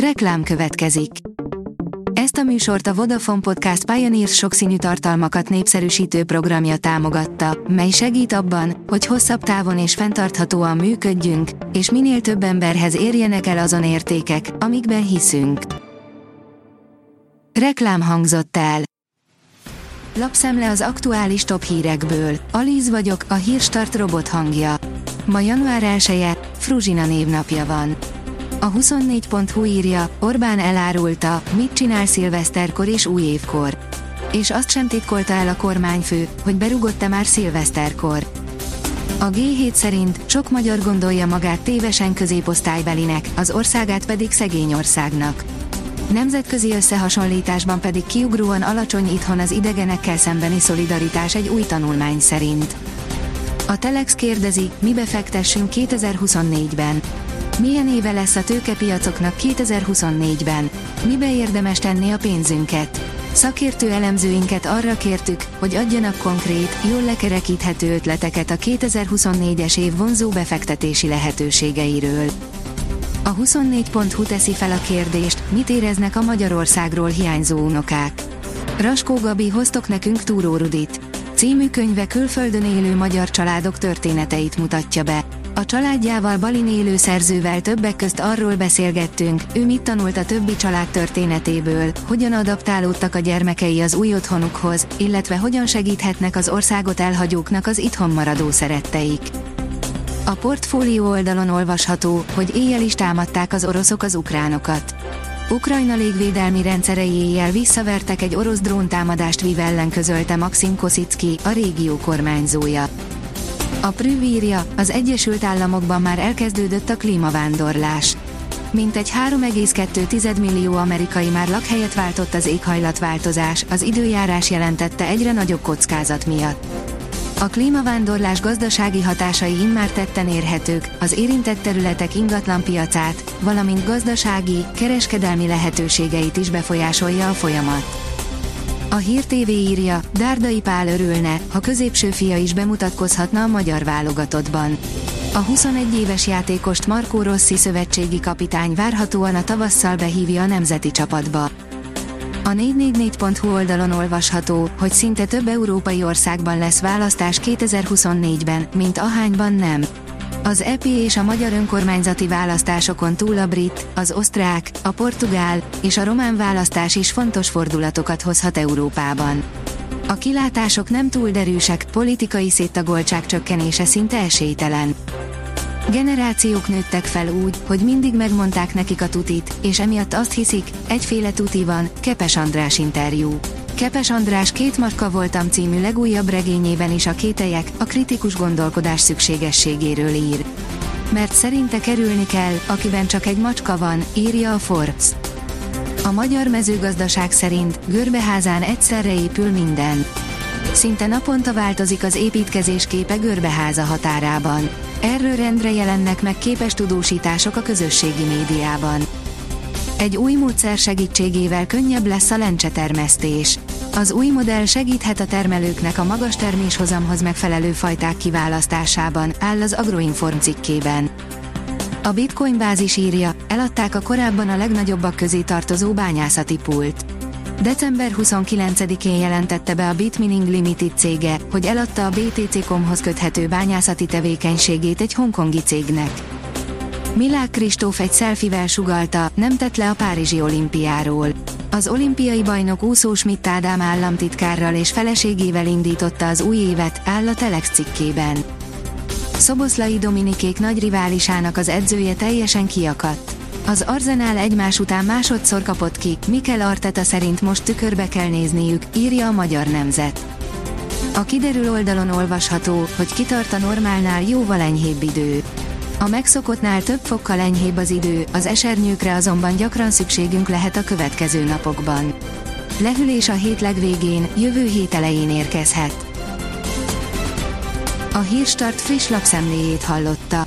Reklám következik. Ezt a műsort a Vodafone Podcast Pioneers sokszínű tartalmakat népszerűsítő programja támogatta, mely segít abban, hogy hosszabb távon és fenntarthatóan működjünk, és minél több emberhez érjenek el azon értékek, amikben hiszünk. Reklám hangzott el. Lapszemle az aktuális top hírekből. Alíz vagyok, a hírstart robot hangja. Ma január 1 -e, Fruzsina névnapja van. A 24.hu írja, Orbán elárulta, mit csinál szilveszterkor és új évkor. És azt sem titkolta el a kormányfő, hogy berugott-e már szilveszterkor. A G7 szerint sok magyar gondolja magát tévesen középosztálybelinek, az országát pedig szegény országnak. Nemzetközi összehasonlításban pedig kiugróan alacsony itthon az idegenekkel szembeni szolidaritás egy új tanulmány szerint. A Telex kérdezi, mibe fektessünk 2024-ben. Milyen éve lesz a tőkepiacoknak 2024-ben? Mibe érdemes tenni a pénzünket? Szakértő elemzőinket arra kértük, hogy adjanak konkrét, jól lekerekíthető ötleteket a 2024-es év vonzó befektetési lehetőségeiről. A 24.hu teszi fel a kérdést, mit éreznek a Magyarországról hiányzó unokák. Raskó Gabi hoztok nekünk Túró. Című könyve külföldön élő magyar családok történeteit mutatja be. A családjával Balin élő szerzővel többek közt arról beszélgettünk, ő mit tanult a többi család történetéből, hogyan adaptálódtak a gyermekei az új otthonukhoz, illetve hogyan segíthetnek az országot elhagyóknak az itthon maradó szeretteik. A portfólió oldalon olvasható, hogy éjjel is támadták az oroszok az ukránokat. Ukrajna légvédelmi rendszerei éjjel visszavertek egy orosz dróntámadást Viv ellen közölte Maxim Kosicki, a régió kormányzója. A Prüv az Egyesült Államokban már elkezdődött a klímavándorlás. Mintegy 3,2 millió amerikai már lakhelyet váltott az éghajlatváltozás, az időjárás jelentette egyre nagyobb kockázat miatt. A klímavándorlás gazdasági hatásai immár tetten érhetők, az érintett területek ingatlan piacát, valamint gazdasági, kereskedelmi lehetőségeit is befolyásolja a folyamat. A Hír TV írja, Dárdai Pál örülne, ha középső fia is bemutatkozhatna a magyar válogatottban. A 21 éves játékost Markó Rossi szövetségi kapitány várhatóan a tavasszal behívja a nemzeti csapatba. A 444.hu oldalon olvasható, hogy szinte több európai országban lesz választás 2024-ben, mint ahányban nem. Az EP és a magyar önkormányzati választásokon túl a brit, az osztrák, a portugál és a román választás is fontos fordulatokat hozhat Európában. A kilátások nem túl derűsek, politikai széttagoltság csökkenése szinte esélytelen. Generációk nőttek fel úgy, hogy mindig megmondták nekik a tutit, és emiatt azt hiszik, egyféle tuti van, Kepes András interjú. Kepes András két macska voltam című legújabb regényében is a kételyek, a kritikus gondolkodás szükségességéről ír. Mert szerinte kerülni kell, akiben csak egy macska van, írja a Forbes. A magyar mezőgazdaság szerint Görbeházán egyszerre épül minden. Szinte naponta változik az építkezés képe Görbeháza határában. Erről rendre jelennek meg képes tudósítások a közösségi médiában. Egy új módszer segítségével könnyebb lesz a lencsetermesztés. Az új modell segíthet a termelőknek a magas terméshozamhoz megfelelő fajták kiválasztásában, áll az Agroinform cikkében. A Bitcoin bázis írja, eladták a korábban a legnagyobbak közé tartozó bányászati pult. December 29-én jelentette be a Bitmining Limited cége, hogy eladta a BTC.com-hoz köthető bányászati tevékenységét egy hongkongi cégnek. Milák Kristóf egy szelfivel sugalta, nem tett le a Párizsi olimpiáról. Az olimpiai bajnok úszó Schmidt Ádám államtitkárral és feleségével indította az új évet, áll a Telex cikkében. Szoboszlai Dominikék nagy riválisának az edzője teljesen kiakadt. Az Arzenál egymás után másodszor kapott ki, Mikel Arteta szerint most tükörbe kell nézniük, írja a Magyar Nemzet. A kiderül oldalon olvasható, hogy kitart a normálnál jóval enyhébb idő. A megszokottnál több fokkal enyhébb az idő, az esernyőkre azonban gyakran szükségünk lehet a következő napokban. Lehűlés a hét legvégén, jövő hét elején érkezhet. A Hírstart friss lapszemléjét hallotta.